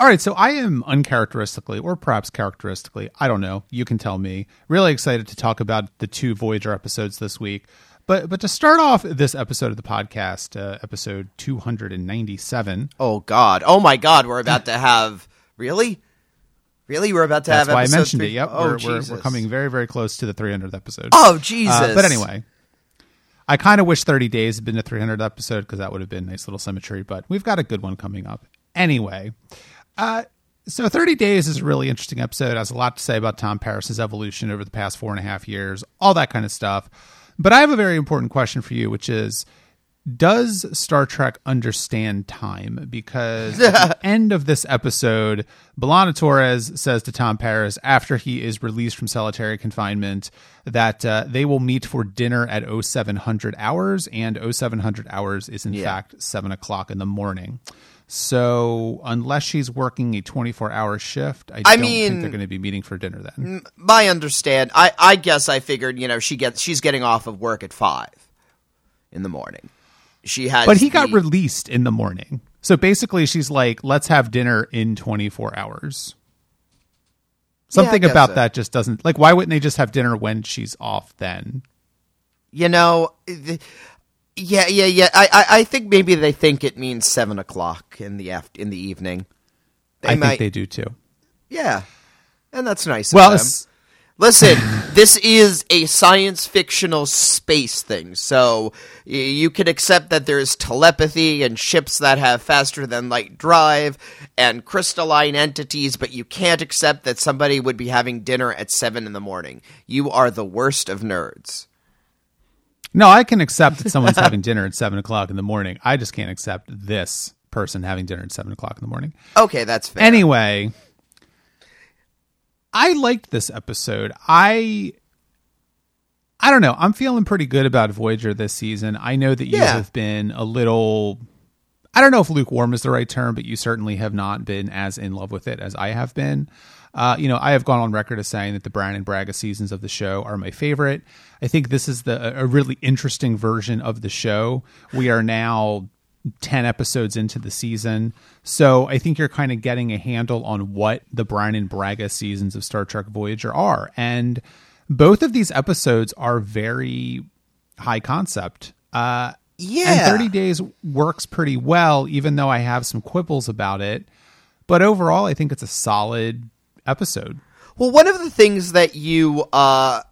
All right, so I am uncharacteristically, or perhaps characteristically, I don't know. You can tell me. Really excited to talk about the two Voyager episodes this week. But but to start off this episode of the podcast, uh, episode two hundred and ninety seven. Oh God! Oh my God! We're about to have really, really. We're about to That's have. why I mentioned three- it. Yep, Oh we're, we're we're coming very very close to the three hundredth episode. Oh Jesus! Uh, but anyway, I kind of wish 30 days had been the 300th episode because that would have been a nice little symmetry, but we've got a good one coming up. Anyway, uh, so 30 Days is a really interesting episode. It has a lot to say about Tom Paris's evolution over the past four and a half years, all that kind of stuff. But I have a very important question for you, which is does Star Trek understand time? Because at the end of this episode, B'Elanna Torres says to Tom Paris after he is released from solitary confinement that uh, they will meet for dinner at 0700 hours, and 0700 hours is in Yeah. fact 7 o'clock in the morning. So unless she's working a 24 hour shift, I, I don't mean- think they're going to be meeting for dinner then. my understand. I I guess I figured you know she gets she's getting off of work at five in the morning. She has. But he got released in the morning. So basically, she's like, let's have dinner in 24 hours. Something guess about so. that just doesn't like. Why wouldn't they just have dinner when she's off then? You know. Yeah, yeah, yeah. I, I, I think maybe they think it means seven o'clock in the aft- in the evening. They I might, think they do too. yeah, and that's nice. Well, of them. Listen, this is a science fictional space thing, so y- you can accept that there's telepathy and ships that have faster than light drive and crystalline entities, but you can't accept that somebody would be having dinner at 7 in the morning. You are the worst of nerds. No, I can accept that someone's having dinner at seven o'clock in the morning. I just can't accept this person having dinner at seven o'clock in the morning. Okay, that's fair. Anyway, I liked this episode. I I don't know. I'm feeling pretty good about Voyager this season. I know that you Yeah. have been a little I don't know if lukewarm is the right term, but you certainly have not been as in love with it as I have been. Uh, you know, I have gone on record as saying that the Brannon Braga seasons of the show are my favorite. I think this is the a really interesting version of the show. We are now 10 episodes into the season. So I think you're kind of getting a handle on what the Brannon Braga seasons of Star Trek Voyager are. And both of these episodes are very high concept. Uh, yeah. and 30 Days works pretty well, even though I have some quibbles about it. But overall, I think it's a solid episode. Well, one of the things that you uh,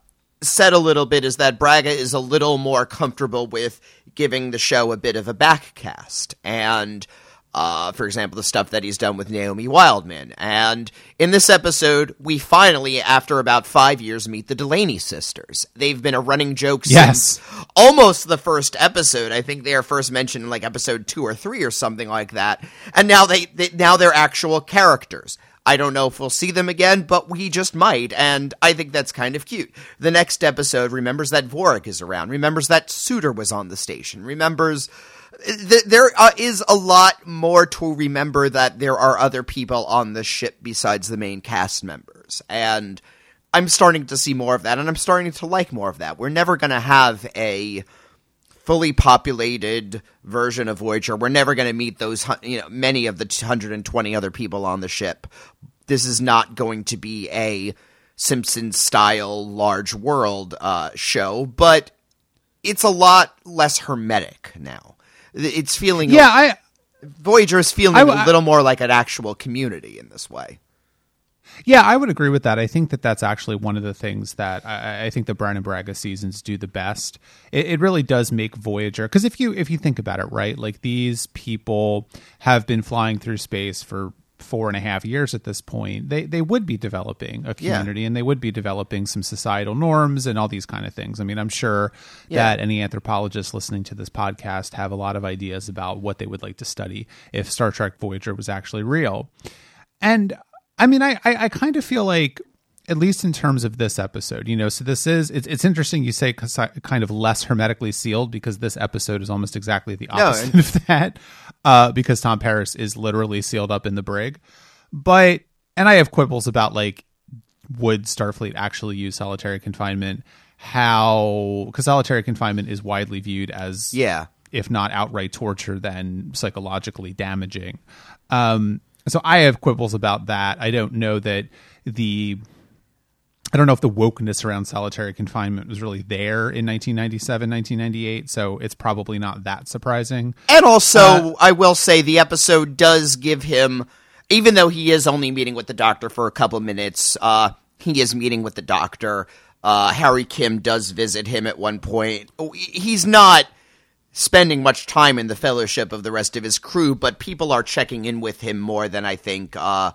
said a little bit is that Braga is a little more comfortable with giving the show a bit of a backcast. And, uh, for example, the stuff that he's done with Naomi Wildman. And in this episode, we finally, after about five years, meet the Delaney sisters. They've been a running joke Yes. since almost the first episode. I think they are first mentioned in like episode two or three or something like that. And now they, they now they're actual characters. I don't know if we'll see them again, but we just might, and I think that's kind of cute. The next episode remembers that Vorik is around, remembers that Suder was on the station, remembers th- there uh, is a lot more to remember that there are other people on the ship besides the main cast members, and I'm starting to see more of that, and I'm starting to like more of that. We're never going to have a fully populated version of Voyager. We're never going to meet those, you know, many of the 120 other people on the ship. This is not going to be a Simpsons style large world uh, show, but it's a lot less hermetic now. It's feeling Yeah, I Voyager is feeling I- a little more like an actual community in this way. Yeah, I would agree with that. I think that that's actually one of the things that I, I think the Brannon Braga seasons do the best. It, it really does make Voyager because if you if you think about it, right, like these people have been flying through space for four and a half years at this point. They they would be developing a Yeah. community and they would be developing some societal norms and all these kind of things. I mean, I'm sure Yeah. that any anthropologists listening to this podcast have a lot of ideas about what they would like to study if Star Trek Voyager was actually real. And I mean, I, I, I kind of feel like, at least in terms of this episode, you know, so this is, it's, it's interesting you say kind of less hermetically sealed because this episode is almost exactly the opposite of that, uh, because Tom Paris is literally sealed up in the brig. But, and I have quibbles about like, would Starfleet actually use solitary confinement? How, because solitary confinement is widely viewed as Yeah. if not outright torture, then psychologically damaging. Um, So I have quibbles about that. I don't know that the I don't know if the wokeness around solitary confinement was really there in 1997, 1998, so it's probably not that surprising. And also, uh, I will say the episode does give him, even though he is only meeting with the doctor for a couple minutes, uh, he is meeting with the doctor. Uh, Harry Kim does visit him at one point. He's not spending much time in the fellowship of the rest of his crew, but people are checking in with him more than I think uh,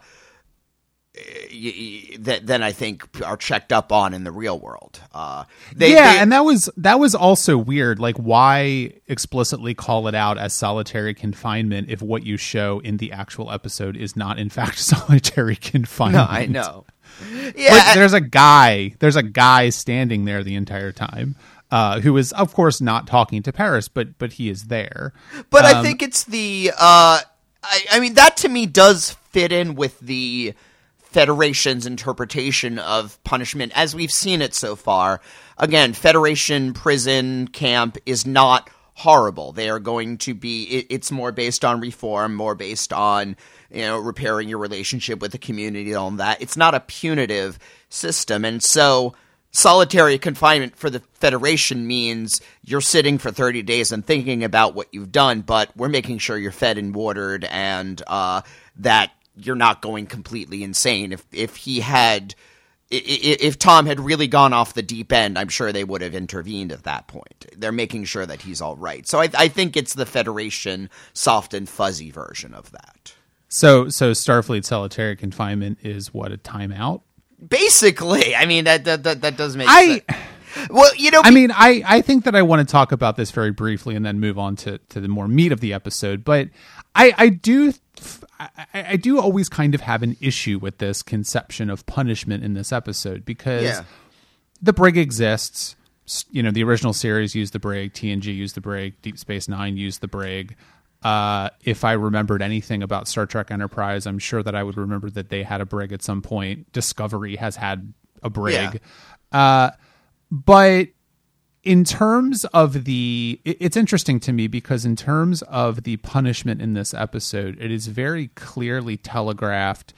that then I think are checked up on in the real world. Uh, they, yeah, they, and that was that was also weird. Like, why explicitly call it out as solitary confinement if what you show in the actual episode is not in fact solitary confinement? No, I know. Yeah, like, there's a guy. There's a guy standing there the entire time. Uh, who is, of course, not talking to Paris, but but he is there. But um, I think it's the. Uh, I, I mean, that to me does fit in with the Federation's interpretation of punishment as we've seen it so far. Again, Federation prison camp is not horrible. They are going to be, it, it's more based on reform, more based on, you know, repairing your relationship with the community and all that. It's not a punitive system. And so, solitary confinement for the Federation means you're sitting for 30 days and thinking about what you've done, but we're making sure you're fed and watered and, uh, that you're not going completely insane. If if he had if Tom had really gone off the deep end, I'm sure they would have intervened at that point. They're making sure that he's all right. So I, I think it's the Federation soft and fuzzy version of that. So so Starfleet solitary confinement is what a timeout. Basically, I mean that that that, that does make I, sense. Well, you know, I mean, I, I think that I want to talk about this very briefly and then move on to, to the more meat of the episode. But I, I do I, I, do always kind of have an issue with this conception of punishment in this episode because yeah. the brig exists. You know, the original series used the brig, TNG used the brig, Deep Space Nine used the brig. Uh, if I remembered anything about Star Trek Enterprise, I'm sure that I would remember that they had a brig at some point. Discovery has had a brig. Yeah. Uh, but in terms of the it's interesting to me because in terms of the punishment in this episode it is very clearly telegraphed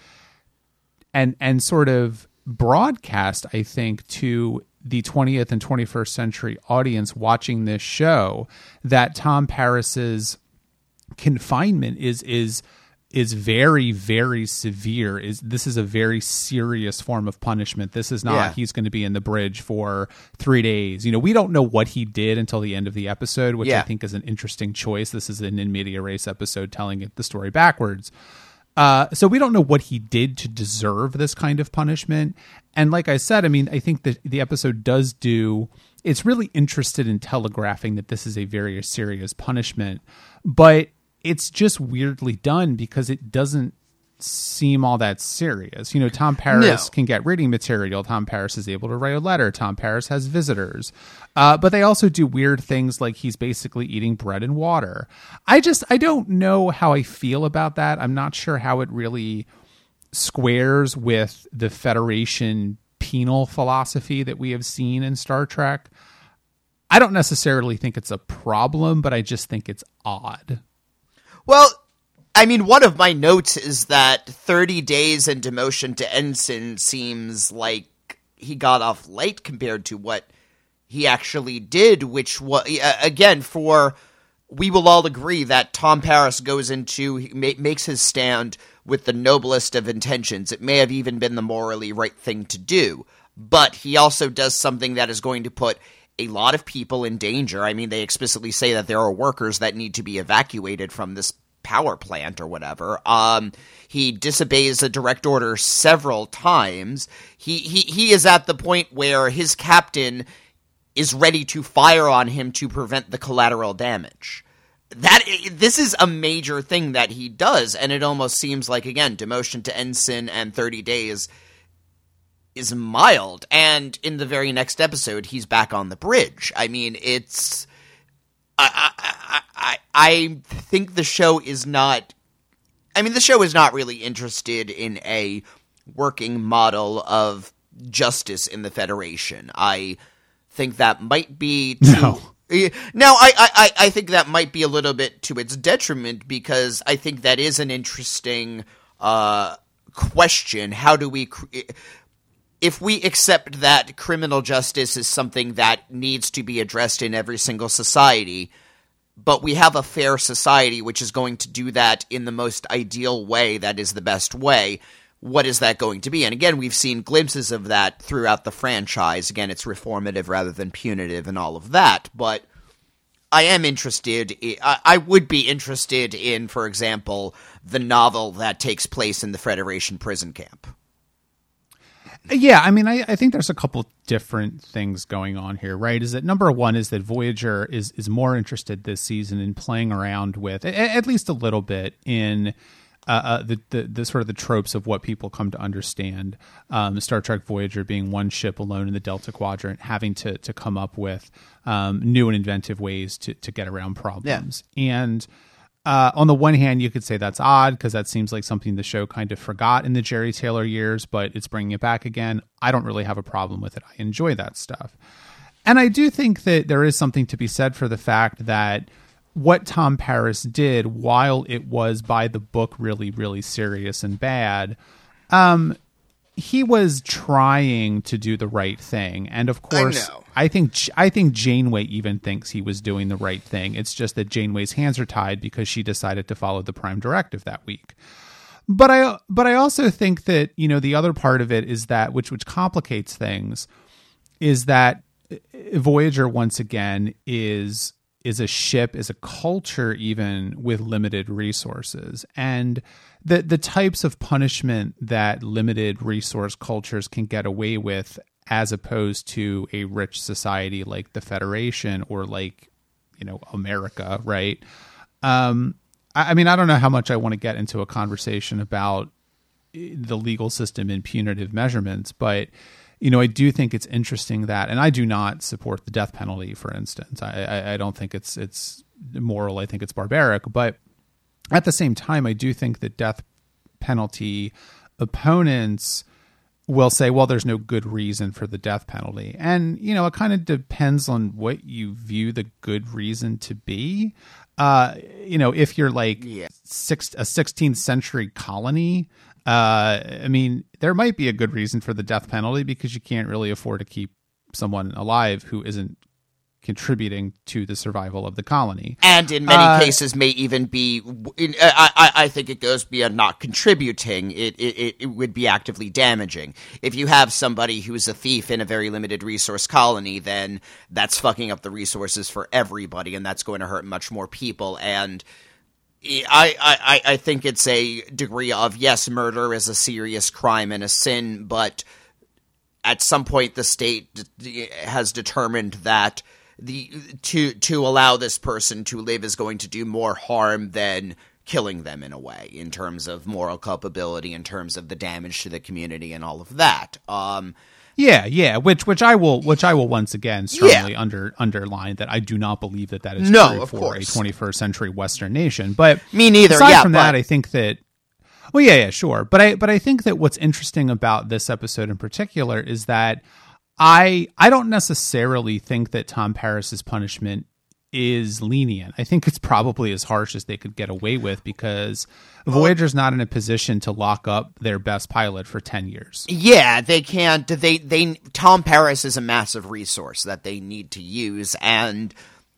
and and sort of broadcast i think to the 20th and 21st century audience watching this show that tom paris's confinement is is is very very severe. Is this is a very serious form of punishment. This is not yeah. he's going to be in the bridge for 3 days. You know we don't know what he did until the end of the episode which yeah. i think is an interesting choice. This is an in media res episode telling it the story backwards. Uh, so we don't know what he did to deserve this kind of punishment. And like i said i mean i think that the episode does do it's really interested in telegraphing that this is a very serious punishment. But it's just weirdly done because it doesn't seem all that serious. You know, Tom Paris no. can get reading material. Tom Paris is able to write a letter. Tom Paris has visitors. Uh, but they also do weird things like he's basically eating bread and water. I just, I don't know how I feel about that. I'm not sure how it really squares with the Federation penal philosophy that we have seen in Star Trek. I don't necessarily think it's a problem, but I just think it's odd. Well, I mean, one of my notes is that 30 days and demotion to ensign seems like he got off light compared to what he actually did, which was, again, for we will all agree that Tom Paris goes into, makes his stand with the noblest of intentions. It may have even been the morally right thing to do, but he also does something that is going to put a lot of people in danger. I mean, they explicitly say that there are workers that need to be evacuated from this power plant or whatever. Um, he disobeys a direct order several times. He, he, he is at the point where his captain is ready to fire on him to prevent the collateral damage. That this is a major thing that he does, and it almost seems like again demotion to ensign and thirty days is mild, and in the very next episode, he's back on the bridge. I mean, it's. I, I, I, I think the show is not. I mean, the show is not really interested in a working model of justice in the Federation. I think that might be too. No. Now, I, I, I think that might be a little bit to its detriment because I think that is an interesting uh, question how do we cr- if we accept that criminal justice is something that needs to be addressed in every single society but we have a fair society which is going to do that in the most ideal way that is the best way what is that going to be and again we've seen glimpses of that throughout the franchise again it's reformative rather than punitive and all of that but I am interested. I, I would be interested in, for example, the novel that takes place in the Federation prison camp. Yeah, I mean, I, I think there's a couple different things going on here, right? Is that number one is that Voyager is is more interested this season in playing around with, at, at least a little bit, in uh, uh, the, the, the sort of the tropes of what people come to understand. Um, Star Trek Voyager being one ship alone in the Delta Quadrant, having to to come up with um, new and inventive ways to to get around problems. Yeah. And uh, on the one hand, you could say that's odd because that seems like something the show kind of forgot in the Jeri Taylor years, but it's bringing it back again. I don't really have a problem with it. I enjoy that stuff. And I do think that there is something to be said for the fact that what Tom Paris did, while it was by the book really, really serious and bad, um, he was trying to do the right thing. And of course, I, I, think I think Janeway even thinks he was doing the right thing. It's just that Janeway's hands are tied because she decided to follow the Prime Directive that week. But I but I also think that you know the other part of it is that which which complicates things is that uh, Voyager once again is is a ship, is a culture, even with limited resources. And the the types of punishment that limited resource cultures can get away with as opposed to a rich society like the Federation or like, you know, America, right? Um, I, I mean, I don't know how much I want to get into a conversation about the legal system and punitive measurements, but you know, I do think it's interesting that, and I do not support the death penalty, for instance. I, I, I don't think it's it's moral. I think it's barbaric. But at the same time, I do think that death penalty opponents will say, well, there's no good reason for the death penalty. And, you know, it kind of depends on what you view the good reason to be. Uh, you know, if you're like yeah. six, a 16th century colony, uh, I mean, there might be a good reason for the death penalty because you can't really afford to keep someone alive who isn't contributing to the survival of the colony. And in many uh, cases, may even be. I, I think it goes beyond not contributing. It, it it would be actively damaging. If you have somebody who's a thief in a very limited resource colony, then that's fucking up the resources for everybody, and that's going to hurt much more people. And I, I, I think it's a degree of yes, murder is a serious crime and a sin, but at some point the state has determined that the to to allow this person to live is going to do more harm than killing them in a way in terms of moral culpability in terms of the damage to the community and all of that um, yeah, yeah, which which I will which I will once again strongly yeah. under underline that I do not believe that that is no, true for course. a 21st century Western nation. But me neither. Aside yeah, from but... that, I think that well, yeah, yeah, sure. But I but I think that what's interesting about this episode in particular is that I I don't necessarily think that Tom Paris's punishment is lenient. I think it's probably as harsh as they could get away with because Voyager's not in a position to lock up their best pilot for 10 years. Yeah, they can't they they Tom Paris is a massive resource that they need to use and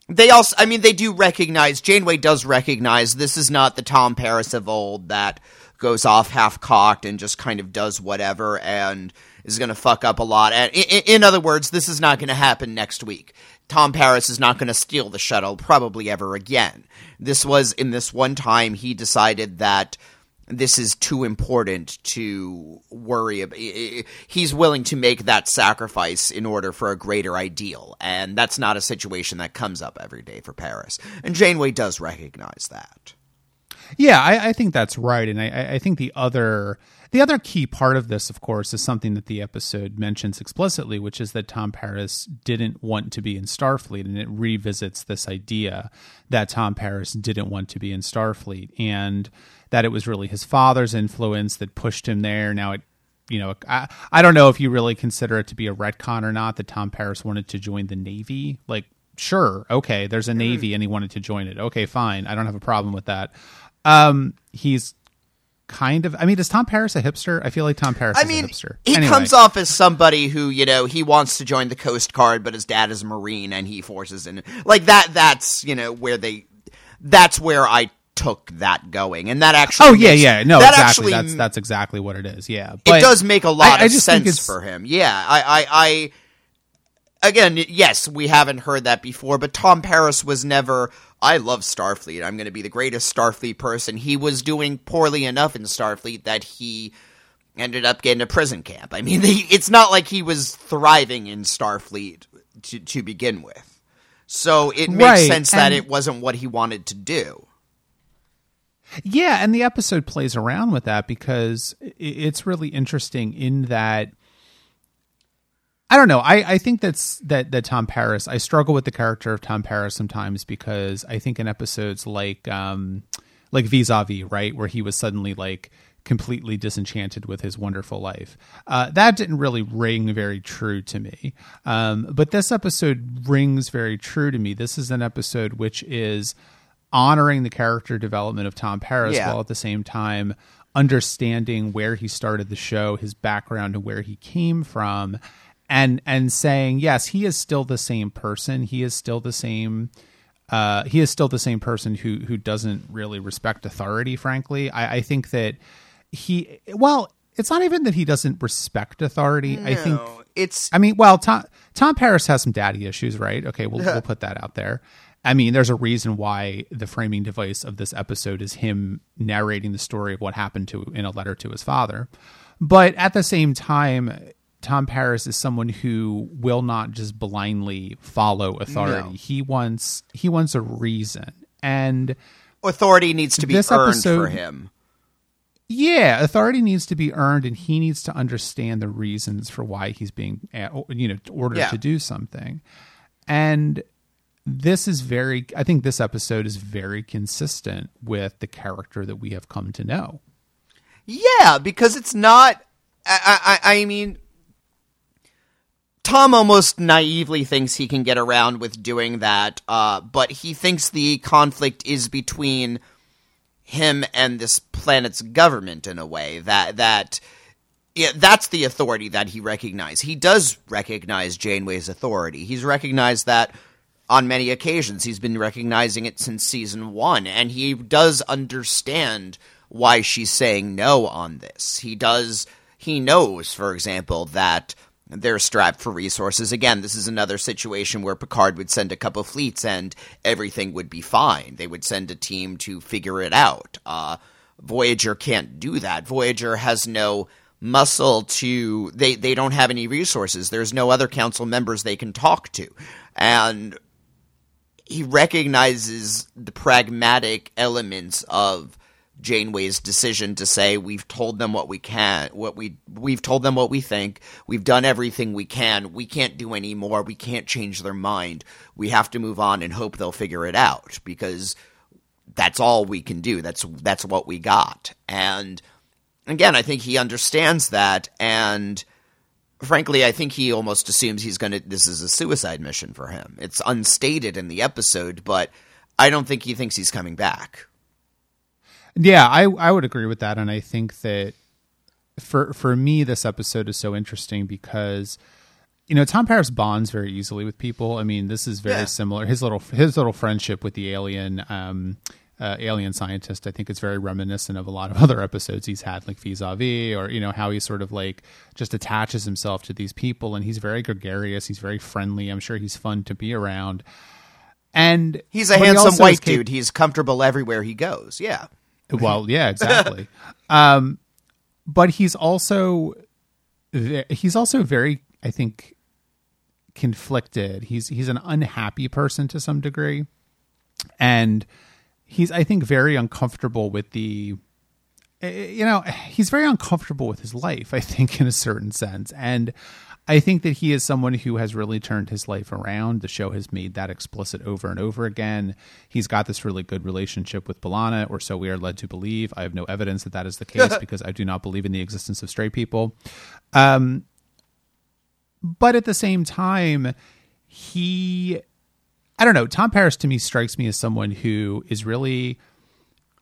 they also I mean they do recognize Janeway does recognize this is not the Tom Paris of old that goes off half cocked and just kind of does whatever and is going to fuck up a lot. And in, other words, this is not going to happen next week. Tom Paris is not going to steal the shuttle probably ever again. This was in this one time he decided that this is too important to worry about. He's willing to make that sacrifice in order for a greater ideal, and that's not a situation that comes up every day for Paris. And Janeway does recognize that. Yeah, I, I think that's right, and I, I think the other the other key part of this, of course, is something that the episode mentions explicitly, which is that Tom Paris didn't want to be in Starfleet, and it revisits this idea that Tom Paris didn't want to be in Starfleet, and that it was really his father's influence that pushed him there. Now it you know, I, I don't know if you really consider it to be a retcon or not that Tom Paris wanted to join the Navy. Like, sure, okay, there's a Navy and he wanted to join it. Okay, fine. I don't have a problem with that. Um, he's kind of. I mean, is Tom Paris a hipster? I feel like Tom Paris I is mean, a hipster. he Anyway. comes off as somebody who you know he wants to join the Coast Guard, but his dad is a Marine, and he forces in like that. That's you know where they. That's where I took that going, and that actually. Oh yeah, makes- yeah. No, that exactly. Actually, that's that's exactly what it is. Yeah, it does make a lot I- I of think sense for him. Yeah, I, I, I. Again, yes, we haven't heard that before, but Tom Paris was never. I love Starfleet. I'm going to be the greatest Starfleet person. He was doing poorly enough in Starfleet that he ended up getting a prison camp. I mean, it's not like he was thriving in Starfleet to, to begin with. So it makes Right, sense that it wasn't what he wanted to do. Yeah, and the episode plays around with that because it's really interesting in that I don't know. I, I think that's that that Tom Paris. I struggle with the character of Tom Paris sometimes because I think in episodes like um like vis-a-vis, right, where he was suddenly like completely disenchanted with his wonderful life. Uh, that didn't really ring very true to me. Um, but this episode rings very true to me. This is an episode which is honoring the character development of Tom Paris Yeah. while at the same time understanding where he started the show, his background and where he came from and and saying yes, he is still the same person. He is still the same uh, he is still the same person who who doesn't really respect authority. Frankly, I, I think that he well, it's not even that he doesn't respect authority. I think it's I mean, well, Tom Tom Paris has some daddy issues, right? Okay, we'll we'll put that out there. I mean, there's a reason why the framing device of this episode is him narrating the story of what happened to in a letter to his father. But at the same time, Tom Paris is someone who will not just blindly follow authority. No. He wants he wants a reason. And authority needs to be This earned episode- for him. yeah, authority needs to be earned, and he needs to understand the reasons for why he's being, uh, you know, ordered Yeah. to do something. And this is very, I think this episode is very consistent with the character that we have come to know. Yeah, because it's not. I, I, I mean, Tom almost naively thinks he can get around with doing that, uh, but he thinks the conflict is between him and this planet's government in a way that that yeah, that's the authority that he recognizes. He does recognize Janeway's authority. He's recognized that on many occasions. He's been recognizing it since season one, and he does understand why she's saying no on this. He does. He knows, for example, that they're strapped for resources. Again, this is another situation where Picard would send a couple fleets and everything would be fine. They would send a team to figure it out. Uh, Voyager can't do that. Voyager has no muscle to they they don't have any resources. There's no other council members they can talk to. And he recognizes the pragmatic elements of Janeway's decision to say we've told them what we can, what we we've told them what we think. We've done everything we can. We can't do any more. We can't change their mind. We have to move on and hope they'll figure it out because that's all we can do. That's that's what we got. And again, I think he understands that and frankly, I think he almost assumes he's going to this is a suicide mission for him. It's unstated in the episode, but I don't think he thinks he's coming back. Yeah, I I would agree with that, and I think that for for me, this episode is so interesting because you know Tom Paris bonds very easily with people. I mean, this is very Yeah. similar. His little his little friendship with the alien. Um, uh, alien scientist. I think it's very reminiscent of a lot of other episodes he's had, like vis-a-vis, or you know how he sort of like just attaches himself to these people, and he's very gregarious. He's very friendly. I'm sure he's fun to be around. And He's a but he handsome white cap- dude. He's comfortable everywhere he goes. Yeah. well, yeah, exactly. um, but he's also he's also very, I think, conflicted. He's he's an unhappy person to some degree, and he's I think very uncomfortable with the. eh, You know, he's very uncomfortable with his life. I think, in a certain sense, and I think that he is someone who has really turned his life around. The show has made that explicit over and over again. He's got this really good relationship with B'Elanna, or so we are led to believe. I have no evidence that that is the case because I do not believe in the existence of straight people. Um, but at the same time, he, I don't know. Tom Paris to me strikes me as someone who is really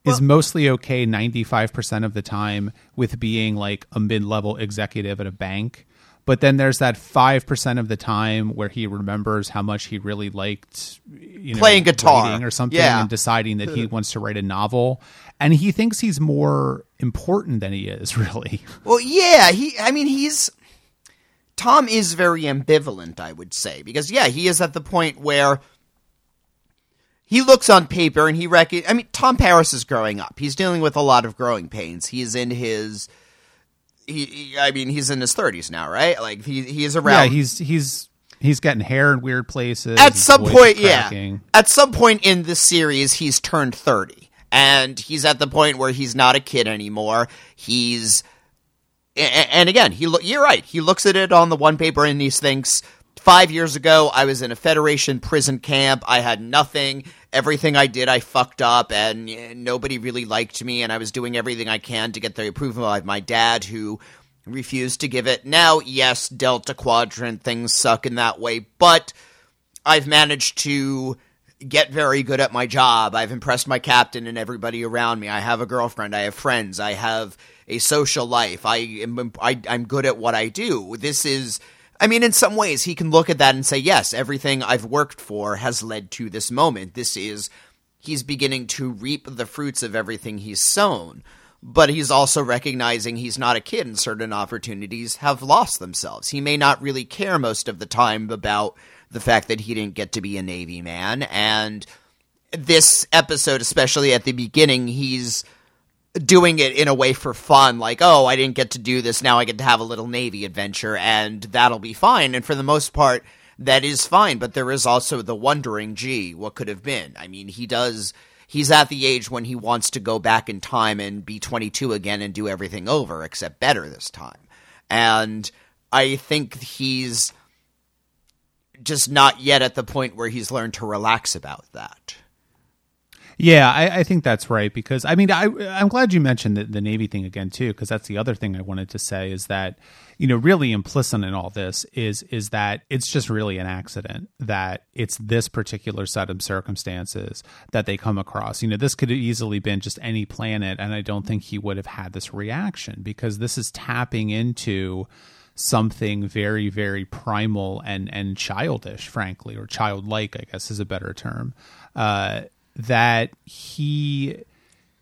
is mostly okay 95% of the time with being like a mid-level executive at a bank but then there's that 5% of the time where he remembers how much he really liked you know, Playing guitar. or something Yeah. and deciding that he wants to write a novel and he thinks he's more important than he is really Well, yeah, he. I mean, he's Tom is very ambivalent. I would say because yeah, he is at the point where he looks on paper and he reckon. I mean, Tom Paris is growing up. He's dealing with a lot of growing pains. He's in his. He, he- I mean, he's in his thirties now, right? Like he he is around. yeah he's he's he's getting hair in weird places at some point, yeah. At some point in this series, he's turned 30. And he's at the point where he's not a kid anymore. He's. And again, he lo- you're right. He looks at it on the one paper and he thinks, five years ago, I was in a Federation prison camp. I had nothing. Everything I did, I fucked up, and eh, nobody really liked me. And I was doing everything I can to get the approval of my dad, who refused to give it. Now, yes, Delta Quadrant things suck in that way, but I've managed to get very good at my job. I've impressed my captain and everybody around me. I have a girlfriend. I have friends. I have a social life. I am I, I'm good at what I do. This is. I mean, in some ways, he can look at that and say, yes, everything I've worked for has led to this moment. This is, he's beginning to reap the fruits of everything he's sown. But he's also recognizing he's not a kid and certain opportunities have lost themselves. He may not really care most of the time about the fact that he didn't get to be a Navy man. And this episode, especially at the beginning, he's doing it in a way for fun, like, oh, I didn't get to do this, now I get to have a little Navy adventure, and that'll be fine. And for the most part, that is fine, but there is also the wondering, gee, what could have been? I mean, he does. He's at the age when he wants to go back in time and be 22 again and do everything over, except better this time. And I think he's just not yet at the point where he's learned to relax about that. Yeah, I, I think that's right because I mean I I'm glad you mentioned the, the Navy thing again too because that's the other thing I wanted to say is that you know really implicit in all this is is that it's just really an accident that it's this particular set of circumstances that they come across. You know, this could have easily been just any planet, and I don't think he would have had this reaction because this is tapping into something very very primal and and childish frankly or childlike i guess is a better term uh that he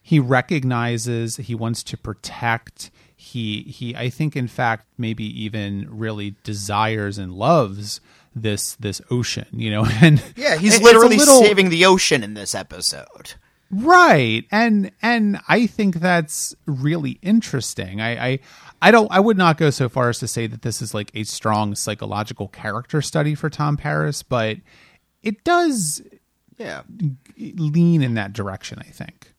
he recognizes he wants to protect he he i think in fact maybe even really desires and loves this this ocean you know and Yeah, he's literally little- saving the ocean in this episode. right and and i think that's really interesting i i i don't i would not go so far as to say that this is like a strong psychological character study for tom paris but it does Yeah. lean in that direction i think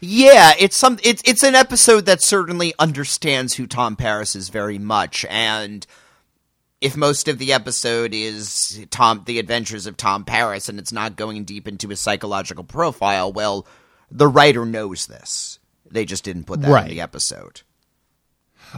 Yeah, it's some it's it's an episode that certainly understands who Tom Paris is very much and if most of the episode is Tom the adventures of Tom Paris and it's not going deep into his psychological profile, well, the writer knows this. They just didn't put that Right. in the episode.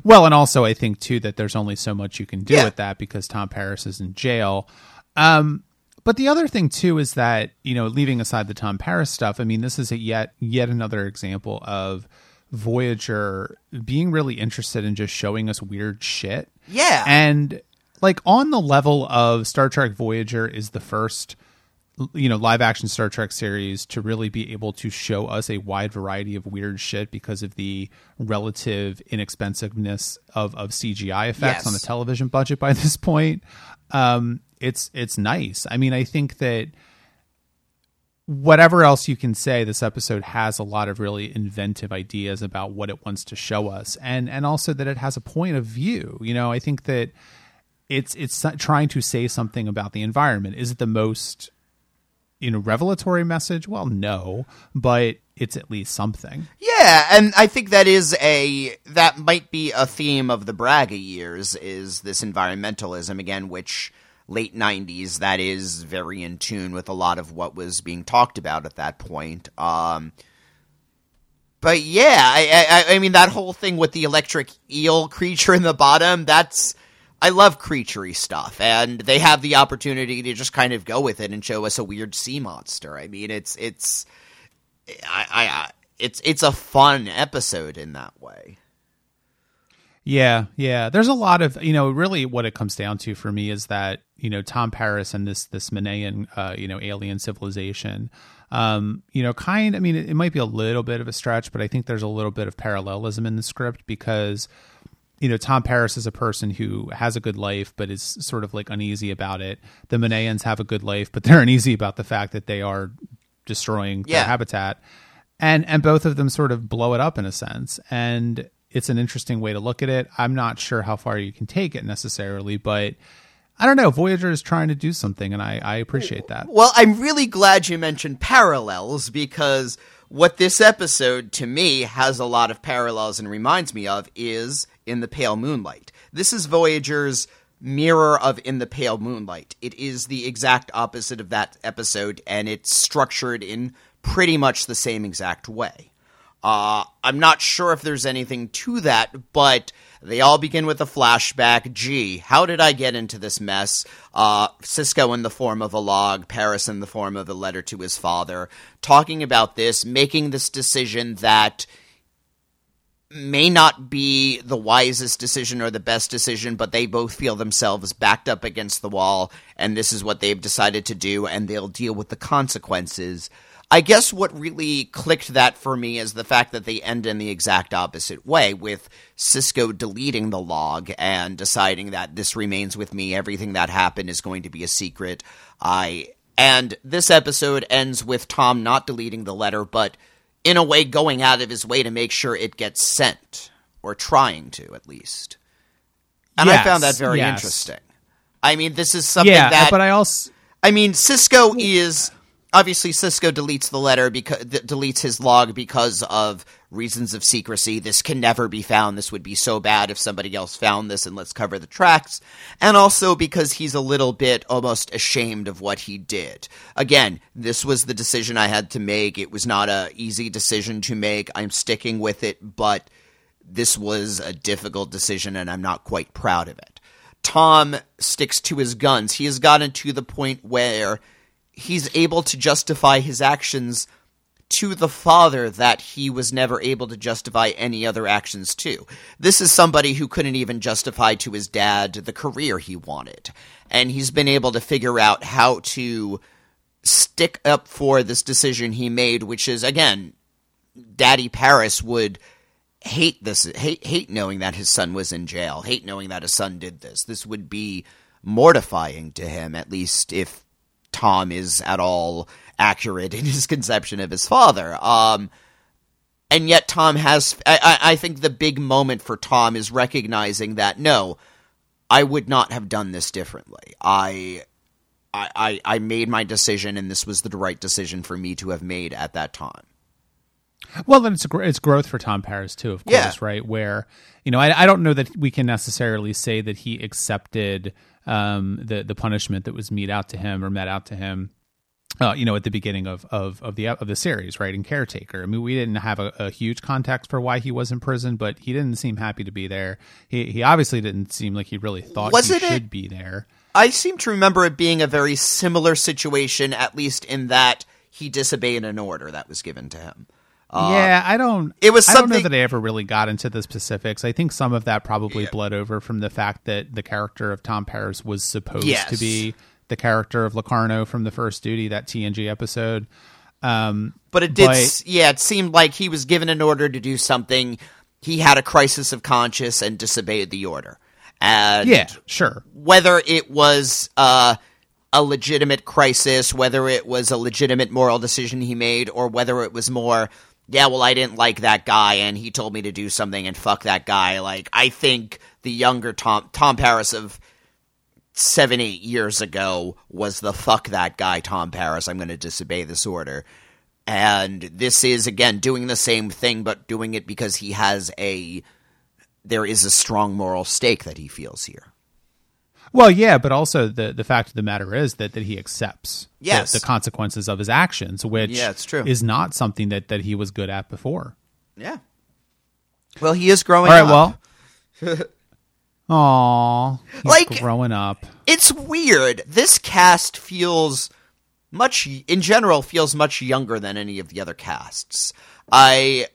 Well, and also I think too that there's only so much you can do Yeah. with that because Tom Paris is in jail. Um, but the other thing too is that you know, leaving aside the Tom Paris stuff, I mean, this is a yet yet another example of Voyager being really interested in just showing us weird shit. Yeah. and like on the level of Star Trek Voyager is the first you know live action Star Trek series to really be able to show us a wide variety of weird shit because of the relative inexpensiveness of of CGI effects Yes. on the television budget by this point. Um it's it's nice. I mean, I think that whatever else you can say this episode has a lot of really inventive ideas about what it wants to show us. And and also that it has a point of view. You know i think that it's it's trying to say something about the environment. Is it the most you know revelatory message? Well no but it's at least something. Yeah, and I think that is a that might be a theme of the Braga years is this environmentalism again, which late '90s that is very in tune with a lot of what was being talked about at that point. Um, but yeah, I, I I mean that whole thing with the electric eel creature in the bottom. That's I love creaturey stuff, and they have the opportunity to just kind of go with it and show us a weird sea monster. I mean, it's it's I, I, it's it's a fun episode in that way. Yeah, yeah. There's a lot of you know, really, what it comes down to for me is that you know Tom Paris and this this Monean, uh, you know, alien civilization. Um, you know, kind. I mean, it, it might be a little bit of a stretch, but I think there's a little bit of parallelism in the script because you know, Tom Paris is a person who has a good life, but is sort of like uneasy about it. The Moneans have a good life, but they're uneasy about the fact that they are destroying Yeah. their habitat. And and both of them sort of blow it up in a sense. And it's an interesting way to look at it. I'm not sure how far you can take it necessarily, but I don't know. Voyager is trying to do something, and I, I appreciate that. Well, I'm really glad you mentioned parallels because what this episode to me has a lot of parallels and reminds me of is In the Pale Moonlight. This is Voyager's mirror of In the Pale Moonlight. It is the exact opposite of that episode, and it's structured in pretty much the same exact way. Uh, I'm not sure if there's anything to that, but they all begin with a flashback. Gee, how did I get into this mess? Uh, Sisko in the form of a log, Paris in the form of a letter to his father, talking about this, making this decision that may not be the wisest decision or the best decision, but they both feel themselves backed up against the wall, and this is what they've decided to do, and they'll deal with the consequences. I guess what really clicked that for me is the fact that they end in the exact opposite way, with Sisko deleting the log and deciding that this remains with me, everything that happened is going to be a secret. I and this episode ends with Tom not deleting the letter, but in a way going out of his way to make sure it gets sent, or trying to at least. And I found that very yes. interesting. I mean, this is something Yeah, that but I also I mean, Sisko is obviously Sisko deletes the letter because th- deletes his log because of reasons of secrecy. This can never be found. This would be so bad if somebody else found this, and let's cover the tracks. And also because he's a little bit almost ashamed of what he did. Again, this was the decision I had to make. It was not a easy decision to make. I'm sticking with it, but this was a difficult decision, and I'm not quite proud of it. Tom sticks to his guns. He has gotten to the point where he's able to justify his actions to the father that he was never able to justify any other actions to. This is somebody who couldn't even justify to his dad the career he wanted. And he's been able to figure out how to stick up for this decision he made, which is, again, Daddy Paris would hate this hate hate knowing that his son was in jail hate knowing that his son did this this would be mortifying to him at least if tom is at all accurate in his conception of his father um and yet tom has I, I think the big moment for tom is recognizing that no i would not have done this differently I, I, I made my decision, and this was the right decision for me to have made at that time. Well, then it's a, gr- it's growth for Tom Paris too, of course, Yeah. right? Where you know, I, I don't know that we can necessarily say that he accepted um, the the punishment that was mete out to him or met out to him. Uh, you know, at the beginning of, of of the of the series, right? In Caretaker, I mean, we didn't have a, a huge context for why he was in prison, but he didn't seem happy to be there. He he obviously didn't seem like he really thought Wasn't he it- should be there. I seem to remember it being a very similar situation, at least in that he disobeyed an order that was given to him. Yeah, I don't. Uh, it was I don't know something- that I ever really got into the specifics. I think some of that probably bled over from the fact that the character of Tom Paris was supposed Yes. to be the character of Locarno from the First Duty, that TNG episode. Um, But it did, But- yeah, it seemed like he was given an order to do something. He had a crisis of conscience and disobeyed the order. And yeah, sure. whether it was uh, a legitimate crisis, whether it was a legitimate moral decision he made, or whether it was more, yeah, well, I didn't like that guy and he told me to do something and fuck that guy. Like, I think the younger Tom, Tom Paris of seven, eight years ago was the fuck that guy, Tom Paris. I'm going to disobey this order. And this is, again, doing the same thing, but doing it because he has a. There is a strong moral stake that he feels here. Well, yeah, but also the the fact of the matter is that that he accepts the- Yes. the, consequences of his actions, which Yeah, it's true. is not something that that he was good at before. Yeah. Well, he is growing All right, up. well. Aw, Like- growing up. it's weird. This cast feels much, in general, feels much younger than any of the other casts. I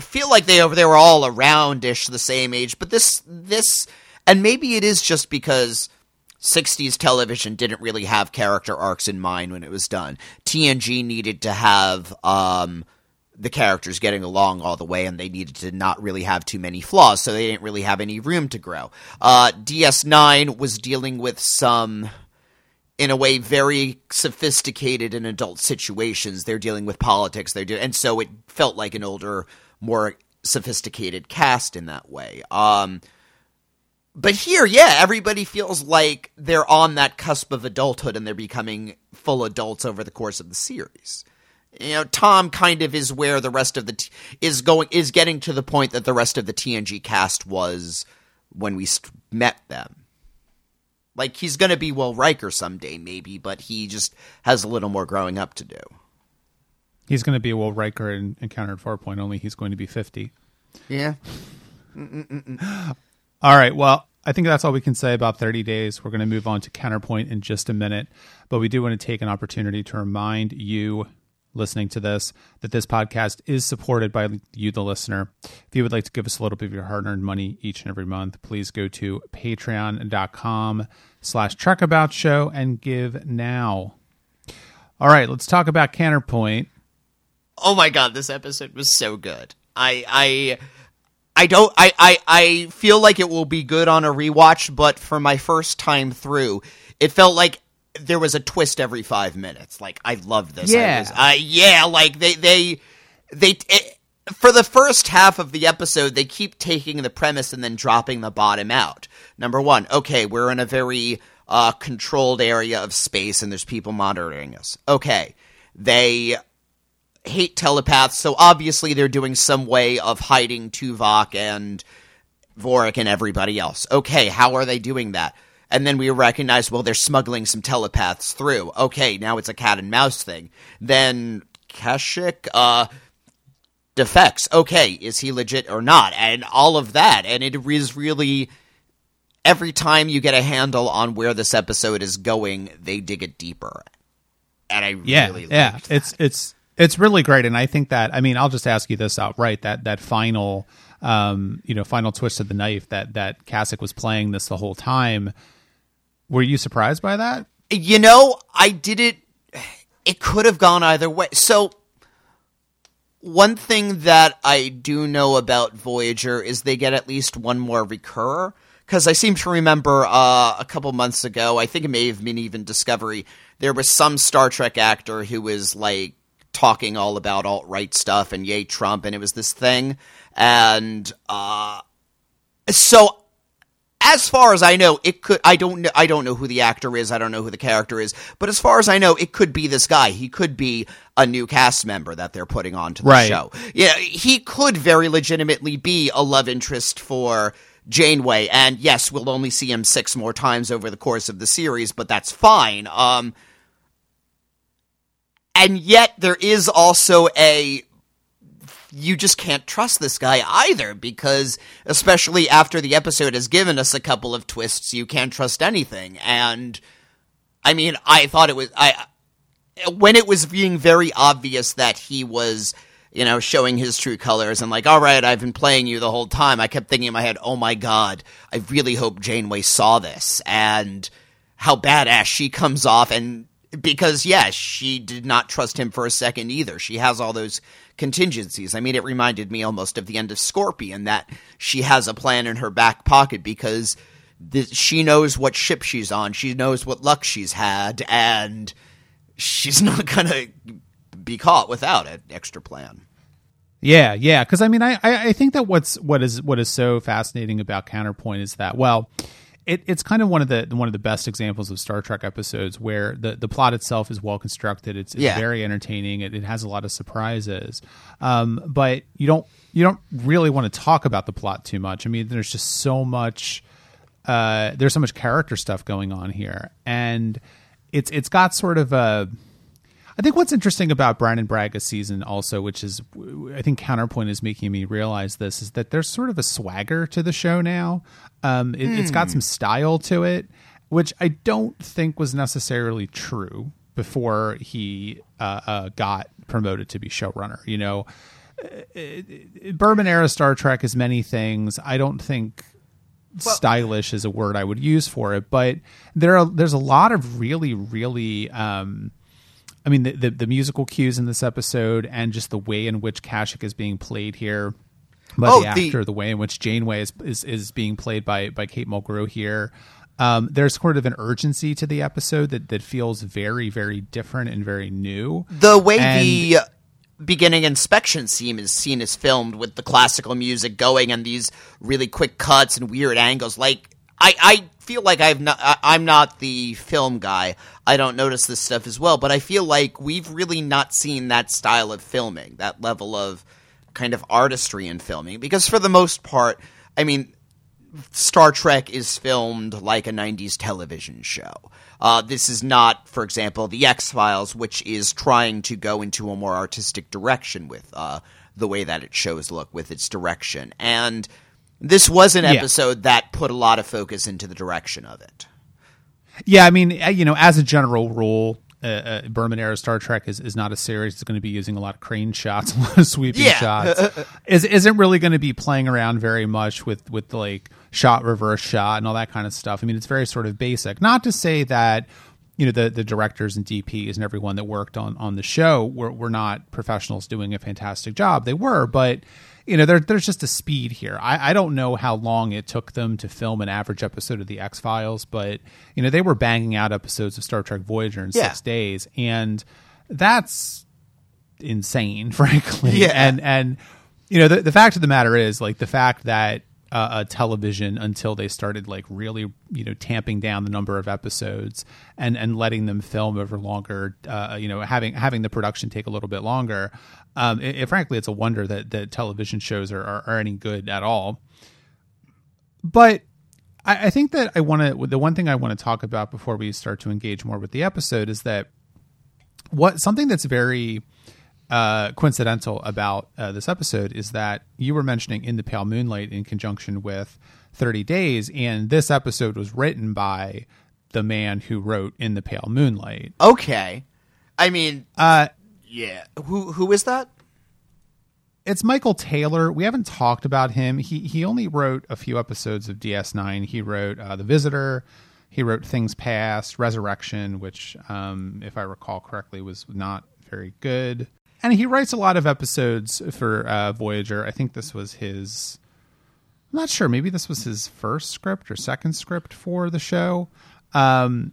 feel like they over they were all aroundish the same age, but this this and maybe it is just because 60s television didn't really have character arcs in mind when it was done. TNG needed to have um, the characters getting along all the way, and they needed to not really have too many flaws, so they didn't really have any room to grow. Uh, DS9 was dealing with some, in a way, very sophisticated and adult situations. They're dealing with politics, they're and so it felt like an older, more sophisticated cast in that way. Um, but here, yeah, everybody feels like they're on that cusp of adulthood and they're becoming full adults over the course of the series. You know, Tom kind of is where the rest of the t- is going is getting to the point that the rest of the TNG cast was when we st- met them. Like he's going to be Will Riker someday, maybe, but he just has a little more growing up to do. He's going to be Will Riker in Encounter at Farpoint, only he's going to be 50. Yeah. All right. Well, I think that's all we can say about 30 days. We're going to move on to Counterpoint in just a minute, but we do want to take an opportunity to remind you listening to this that this podcast is supported by you the listener if you would like to give us a little bit of your hard-earned money each and every month please go to patreon.com slash truckabout show and give now all right let's talk about counterpoint Oh my god, this episode was so good. I I I don't I, I I feel like it will be good on a rewatch, but for my first time through, it felt like there was a twist every five minutes. Like I love this. Yeah. I was, uh, yeah. Like they they they. It, for the first half of the episode, they keep taking the premise and then dropping the bottom out. Number one, okay, we're in a very uh, controlled area of space and there's people monitoring us. Okay, they hate telepaths, so obviously they're doing some way of hiding Tuvok and Vorik and everybody else. Okay, how are they doing that? And then we recognize, well, they're smuggling some telepaths through. Okay, now it's a cat and mouse thing. Then Kashyk, uh, defects. Okay, is he legit or not? And all of that. And it is really every time you get a handle on where this episode is going, they dig it deeper. And I yeah really yeah it's it's it's really great and i think that i mean i'll just ask you this outright that that final um you know final twist of the knife that that Kashyk was playing this the whole time were you surprised by that You know, I did it. It could have gone either way. So, one thing that I do know about Voyager is they get at least one more recurrer. Because I seem to remember uh, a couple months ago, I think it may have been even Discovery, there was some Star Trek actor who was like talking all about alt right stuff and yay Trump, and it was this thing. And uh, so as far as I know, it could. I don't know. I don't know who the actor is. I don't know who the character is. But as far as I know, it could be this guy. He could be a new cast member that they're putting onto the Right. show. Yeah, he could very legitimately be a love interest for Janeway. And yes, we'll only see him six more times over the course of the series, but that's fine. Um, and yet there is also a you just can't trust this guy either because especially after the episode has given us a couple of twists you can't trust anything. And i mean i thought it was i when it was being very obvious that he was you know showing his true colors and like all right i've been playing you the whole time i kept thinking in my head oh my god i really hope janeway saw this. And how badass she comes off and because yes she did not trust him for a second either. She has all those contingencies. I mean it reminded me almost of the end of scorpion that she has a plan in her back pocket because th- she knows what ship she's on. She knows what luck she's had and she's not gonna be caught without an extra plan. Yeah, yeah. Because I mean, I I think that what's what is what is so fascinating about Counterpoint is that well, it, it's kind of one of the one of the best examples of Star Trek episodes where the the plot itself is well constructed. It's, it's Yeah. very entertaining. It, it has a lot of surprises, um, but you don't you don't really want to talk about the plot too much. I mean, there's just so much uh, there's so much character stuff going on here, and it's it's got sort of a. I think what's interesting about Brannon Braga's season also, which is I think Counterpoint is making me realize this, is that there's sort of a swagger to the show now. Um, it, It's got some style to it, which I don't think was necessarily true before he uh, uh, got promoted to be showrunner. You know, Berman era Star Trek is many things. I don't think stylish is a word I would use for it, but there are there's a lot of really really um, I mean the, the, the musical cues in this episode and just the way in which Kashyk is being played here by Oh, the the- actor, the, way in which Janeway is, is is being played by by Kate Mulgrew here. Um, there's sort of an urgency to the episode that, that feels very, very different and very new. The way And- the beginning inspection scene is seen is filmed with the classical music going and these really quick cuts and weird angles. Like I, I feel like I've not, I'm not the film guy. I don't notice this stuff as well, but I feel like we've really not seen that style of filming, that level of kind of artistry in filming. Because for the most part, I mean, Star Trek is filmed like a 90s television show. Uh, this is not, for example, The X Files, which is trying to go into a more artistic direction with uh, the way that its shows look, with its direction. And this was an Yeah. episode that put a lot of focus into the direction of it. Yeah, I mean, uh, you know, as a general rule, uh, uh, Berman era Star Trek is, is not a series that's going to be using a lot of crane shots, a lot of sweeping Yeah. shots. is isn't really going to be playing around very much with with like shot reverse shot and all that kind of stuff. I mean, it's very sort of basic. Not to say that you know the the directors and DPs and everyone that worked on on the show were were not professionals doing a fantastic job. They were, but you know, there, there's just a speed here. I, I don't know how long it took them to film an average episode of the X Files, but you know, they were banging out episodes of Star Trek Voyager in Yeah. six days, and that's insane, frankly. Yeah. And and you know, the the fact of the matter is, like the fact that uh, uh, television until they started like really you know tamping down the number of episodes and and letting them film over longer uh, you know having having the production take a little bit longer um it, it- frankly it's a wonder that that television shows are, are, are any good at all but I, I think that I want to. The one thing I want to talk about before we start to engage more with the episode is that what something that's very uh, coincidental about uh, this episode is that you were mentioning in the pale moonlight in conjunction with 30 days and this episode was written by the man who wrote in the pale moonlight Okay. I mean, uh, yeah. Who Who is that? it's Michael Taylor. We haven't talked about him. He he only wrote a few episodes of DS9. He wrote uh, The Visitor. He wrote Things Past, Resurrection, which, um, if I recall correctly, was not very good. And he writes a lot of episodes for uh, Voyager. I think this was his. I'm not sure. Maybe this was his first script or second script for the show. Um,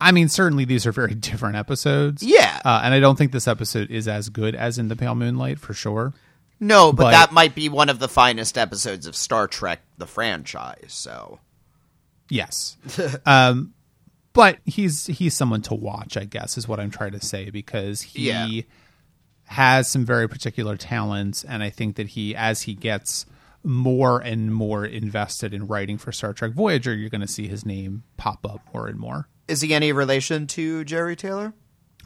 I mean, certainly these are very different episodes. Yeah. Uh, and I don't think this episode is as good as in the Pale Moonlight for sure. No, but, But- that might be one of the finest episodes of Star Trek, the franchise. So Yes. um, but he's he's someone to watch, I guess, is what I'm trying to say because he Yeah. has some very particular talents, and I think that he, as he gets more and more invested in writing for Star Trek Voyager, you're going to see his name pop up more and more. Is he any relation to Jeri Taylor?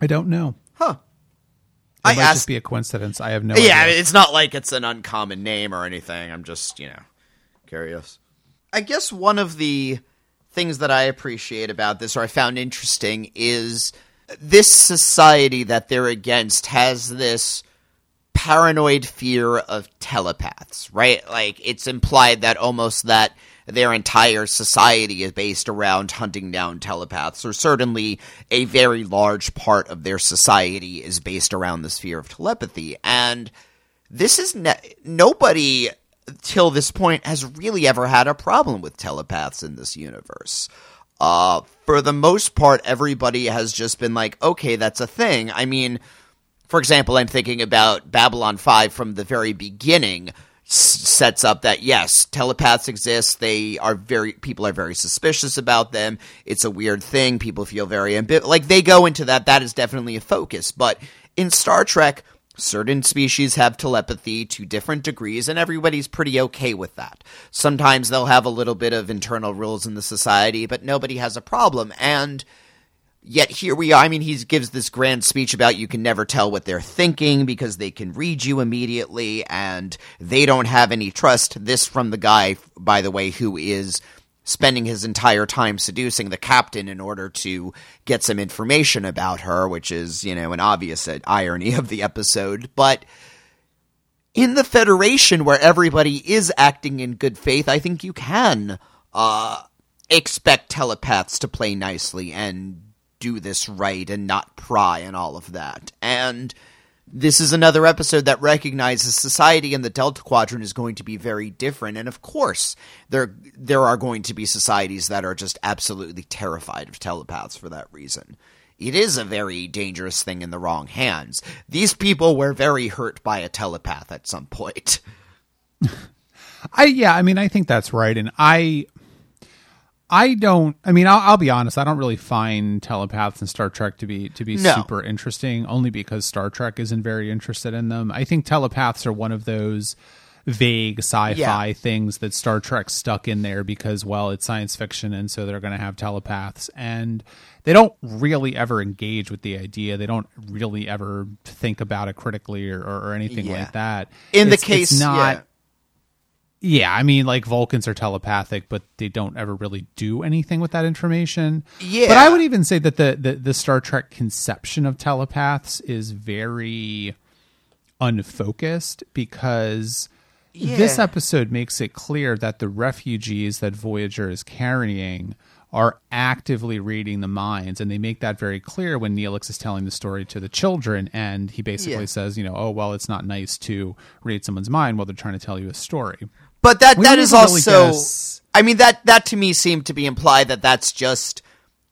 I don't know. Huh. It I might asked just be a coincidence. I have no Yeah, idea. it's not like it's an uncommon name or anything. I'm just, you know, curious. I guess one of the things that I appreciate about this or I found interesting is this society that they're against has this paranoid fear of telepaths, right? Like it's implied that almost that their entire society is based around hunting down telepaths, or certainly a very large part of their society is based around the sphere of telepathy. And this is ne- nobody till this point has really ever had a problem with telepaths in this universe. Uh, for the most part, everybody has just been like, okay, that's a thing. I mean, for example, I'm thinking about Babylon 5 from the very beginning sets up that yes, telepaths exist. They are very people are very suspicious about them. It's a weird thing. People feel very ambi- like they go into that that is definitely a focus. But in Star Trek, certain species have telepathy to different degrees and everybody's pretty okay with that. Sometimes they'll have a little bit of internal rules in the society, but nobody has a problem and Yet here we are. I mean, he gives this grand speech about you can never tell what they're thinking because they can read you immediately and they don't have any trust. This from the guy, by the way, who is spending his entire time seducing the captain in order to get some information about her, which is, you know, an obvious irony of the episode. But in the Federation, where everybody is acting in good faith, I think you can uh, expect telepaths to play nicely and do this right and not pry and all of that. And this is another episode that recognizes society in the Delta Quadrant is going to be very different. And of course, there there are going to be societies that are just absolutely terrified of telepaths for that reason. It is a very dangerous thing in the wrong hands. These people were very hurt by a telepath at some point. I yeah, I mean, I think that's right, and I I don't. I mean, I'll, I'll, be honest. I don't really find telepaths in Star Trek to be to be no. super interesting, only because Star Trek isn't very interested in them. I think telepaths are one of those vague sci-fi yeah. things that Star Trek stuck in there because, well, it's science fiction, and so they're going to have telepaths, and they don't really ever engage with the idea. They don't really ever think about it critically or, or, or anything yeah. like that. In it's, the case, not. Yeah yeah, I mean, like Vulcans are telepathic, but they don't ever really do anything with that information. Yeah, but I would even say that the the, the Star Trek conception of telepaths is very unfocused because yeah. this episode makes it clear that the refugees that Voyager is carrying are actively reading the minds and they make that very clear when Neelix is telling the story to the children and he basically yeah. says, you know, oh well it's not nice to read someone's mind while they're trying to tell you a story. But that we that is also. Really I mean that that to me seemed to be implied that that's just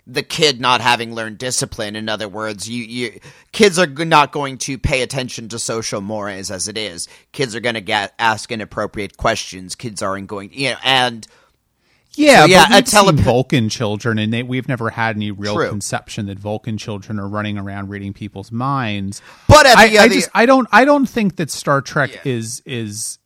the kid not having learned discipline. In other words, you, you kids are not going to pay attention to social mores as it is. Kids are going to get ask inappropriate questions. Kids aren't going, you know, and yeah, so, yeah, but we've tele- seen Vulcan children, and they, we've never had any real True. conception that Vulcan children are running around reading people's minds. But I, other, I, just I don't I don't think that Star Trek yeah. is is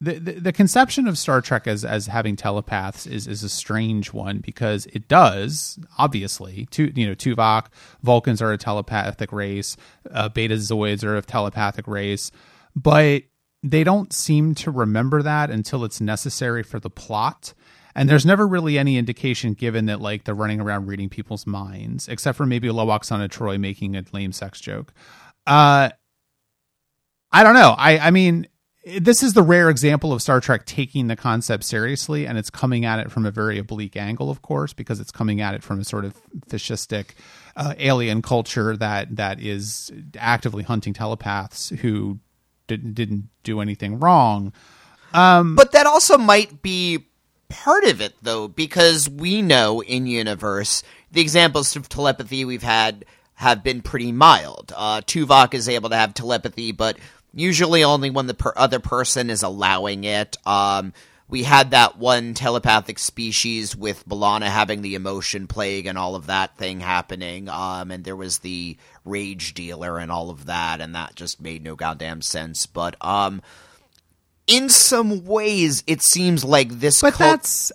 the, the, conception of Star Trek as as having telepaths is is a strange one because it does obviously. Tu, you know Tuvok Vulcans are a telepathic race uh, Betazoids are a telepathic race but they don't seem to remember that until it's necessary for the plot. And there's never really any indication given that like they're running around reading people's minds except for maybe Lwaxana Troi making a lame sex joke. Uh I don't know. I I mean this is the rare example of Star Trek taking the concept seriously, and it's coming at it from a very oblique angle, of course, because it's coming at it from a sort of fascistic uh, alien culture that that is actively hunting telepaths who didn't didn't do anything wrong. Um, but that also might be part of it, though, because we know in universe the examples of telepathy we've had have been pretty mild. Uh, Tuvok is able to have telepathy, but usually only when the per- other person is allowing it. Um, we had that one telepathic species with B'Elanna having the emotion plague and all of that thing happening. Um, and there was the rage dealer and all of that, and that just made no goddamn sense. But um, in some ways, it seems like this. But cult- that's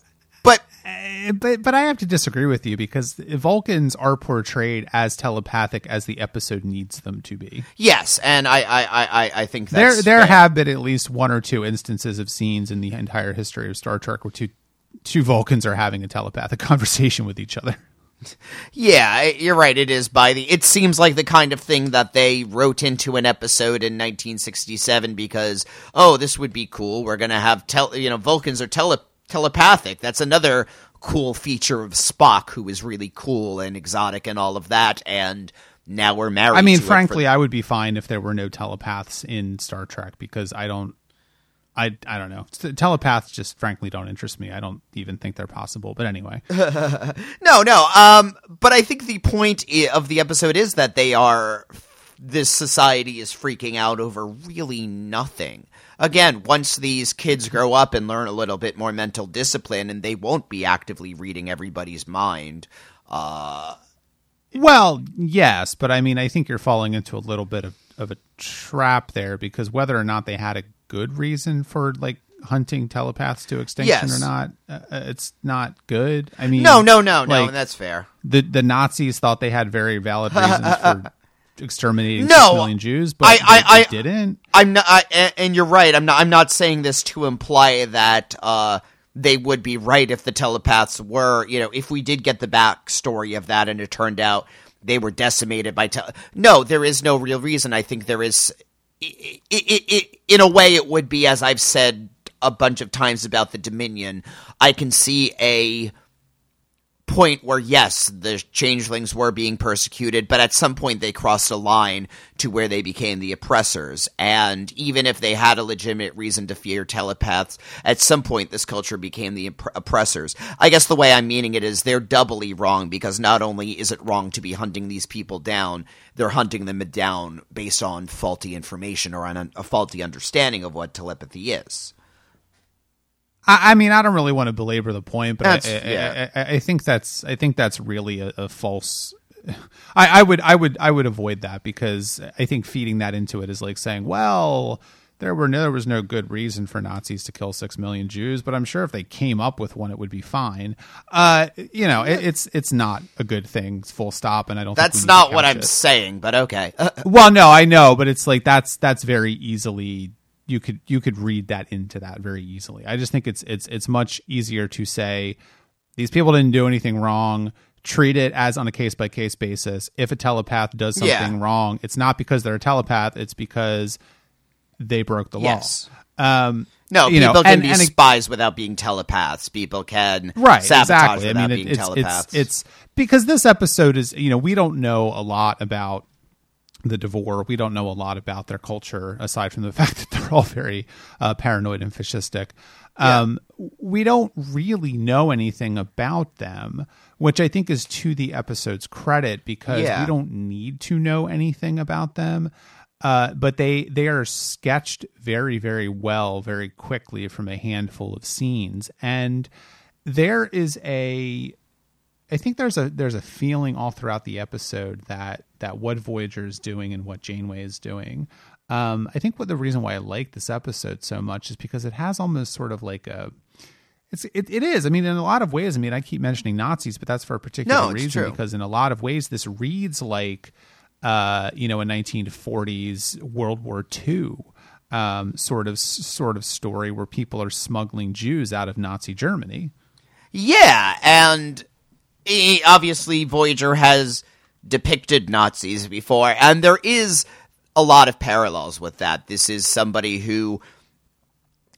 but uh, but but I have to disagree with you because Vulcans are portrayed as telepathic as the episode needs them to be. Yes, and I I I, I think there there fair. have been at least one or two instances of scenes in the entire history of Star Trek where two two Vulcans are having a telepathic conversation with each other. Yeah, you're right. It is by the. It seems like the kind of thing that they wrote into an episode in 1967 because oh, this would be cool. We're gonna have tel. You know, Vulcans are tele telepathic. That's another cool feature of Spock, who is really cool and exotic and all of that. And now we're married. I mean, frankly, I would be fine if there were no telepaths in Star Trek because I don't. I, I don't know. Telepaths just frankly don't interest me. I don't even think they're possible. But anyway. no, no. Um, but I think the point of the episode is that they are this society is freaking out over really nothing again, once these kids grow up and learn a little bit more mental discipline, and they won't be actively reading everybody's mind. Uh, well, yes, but I mean, I think you're falling into a little bit of, of a trap there because whether or not they had a good reason for like hunting telepaths to extinction yes. or not, uh, uh it's not good. I mean, no, no, no, like, no, that's fair. The the Nazis thought they had very valid reasons for exterminating no, six million Jews, but I, I, I didn't. I'm not, I, and you're right. I'm not. I'm not saying this to imply that uh, they would be right if the telepaths were. You know, if we did get the backstory of that, and it turned out they were decimated by. Te- no, there is no real reason. I think there is it, it, it, in a way, it would be, as I've said a bunch of times about the Dominion, I can see a point where yes, the changelings were being persecuted, but at some point they crossed a line to where they became the oppressors. And even if they had a legitimate reason to fear telepaths, at some point this culture became the opp- oppressors. I guess the way I'm meaning it is they're doubly wrong because not only is it wrong to be hunting these people down, they're hunting them down based on faulty information or on a faulty understanding of what telepathy is. I, I mean, I don't really want to belabor the point, but I, I- yeah. I, I, think that's I think that's really a, a false. I, I would I would I would avoid that because I think feeding that into it is like saying, well, there were no, there was no good reason for Nazis to kill six million Jews, but I'm sure if they came up with one, it would be fine. Uh, you know, it, it's it's not a good thing, full stop. And I don't. think That's not what I'm saying, but okay. Well, no, I know, but it's like that's that's very easily you could you could read that into that very easily. I just think it's it's it's much easier to say these people didn't do anything wrong. Treat it as on a case by case basis. If a telepath does something Yeah. wrong, it's not because they're a telepath. It's because they broke the Yes. law. Um, No, you know, people can and- be and it- spies without being telepaths. People can right sabotage exactly without i mean being it's, telepaths. it's it's because this episode is you know we don't know a lot about the devore. We don't know a lot about their culture aside from the fact that they're all very uh, paranoid and fascistic. Um, we don't really know anything about them which i think is to the episode's credit because Yeah. we don't need to know anything about them. Uh, but they they are sketched very very well very quickly from a handful of scenes. And there is a I think there's a there's a feeling all throughout the episode that that what Voyager is doing and what Janeway is doing. Um, I think what the reason why I like this episode so much is because it has almost sort of like a it's it, it is. I mean, in a lot of ways. I mean, I keep mentioning Nazis, but that's for a particular No, reason true. because in a lot of ways this reads like uh, you know a 1940s World War II um, sort of sort of story where people are smuggling Jews out of Nazi Germany. yeah, and obviously Voyager has depicted Nazis before, and there is a lot of parallels with that. This is somebody who,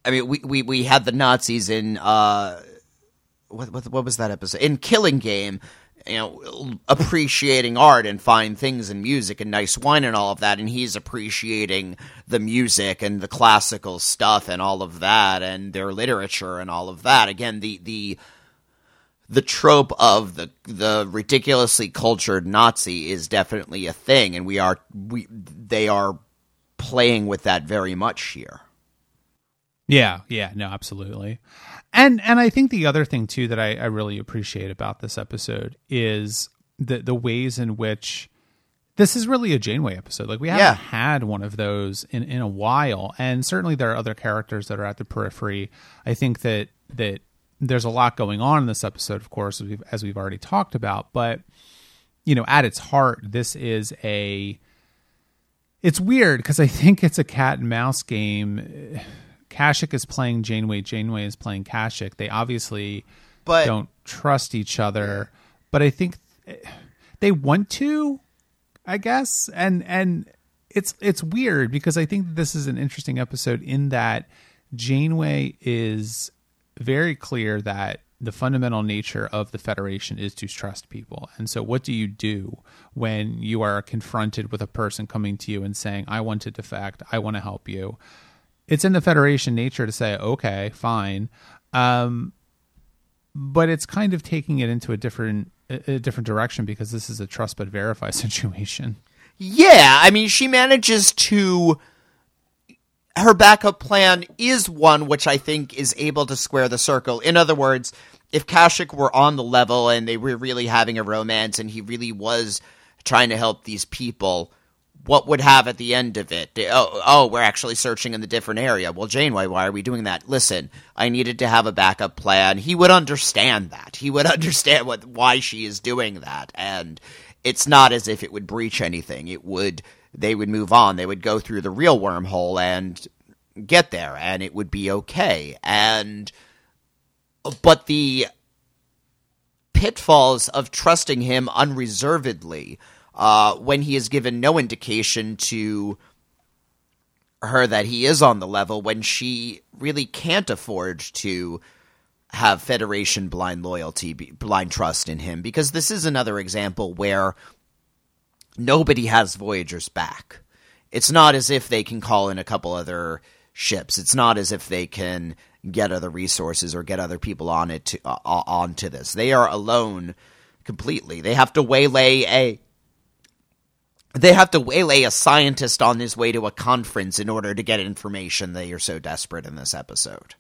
I mean, we we, we had the Nazis in uh, what, what what was that episode in Killing Game. You know, appreciating art and fine things and music and nice wine and all of that, and he's appreciating the music and the classical stuff and all of that, and their literature and all of that. Again, the the the trope of the the ridiculously cultured Nazi is definitely a thing, and we are we they are playing with that very much here. Yeah, yeah, no, absolutely. And and I think the other thing too that I, I really appreciate about this episode is the the ways in which this is really a Janeway episode. Like we haven't Yeah. had one of those in, in a while. And certainly there are other characters that are at the periphery. I think that that there's a lot going on in this episode, of course, as we've, as we've already talked about. But you know, at its heart, this is a it's weird because I think it's a cat and mouse game. Kashyk is playing Janeway. Janeway is playing Kashyk. They obviously But don't trust each other, but I think they want to, I guess. And and it's it's weird because I think this is an interesting episode in that Janeway is very clear that the fundamental nature of the Federation is to trust people. And so, what do you do when you are confronted with a person coming to you and saying, I want to defect, I want to help you? It's in the Federation nature to say, okay, fine. Um, but it's kind of taking it into a different a different direction because this is a trust but verify situation. yeah, I mean, she manages to. Her backup plan is one which I think is able to square the circle. In other words, if Kashyk were on the level and they were really having a romance and he really was trying to help these people, what would have at the end of it? Oh, oh, we're actually searching in the different area. Well, Janeway, why are we doing that? Listen, I needed to have a backup plan. He would understand that. He would understand what why she is doing that, and it's not as if it would breach anything. It would. They would move on. They would go through the real wormhole and get there, and it would be okay. And but the pitfalls of trusting him unreservedly uh, when he is given no indication to her that he is on the level when she really can't afford to have Federation blind loyalty, blind trust in him, because this is another example where nobody has Voyager's back. It's not as if they can call in a couple other ships. It's not as if they can get other resources or get other people on it to, uh, onto this. They are alone completely. They have to waylay a they have to waylay a scientist on his way to a conference in order to get information they are so desperate in this episode.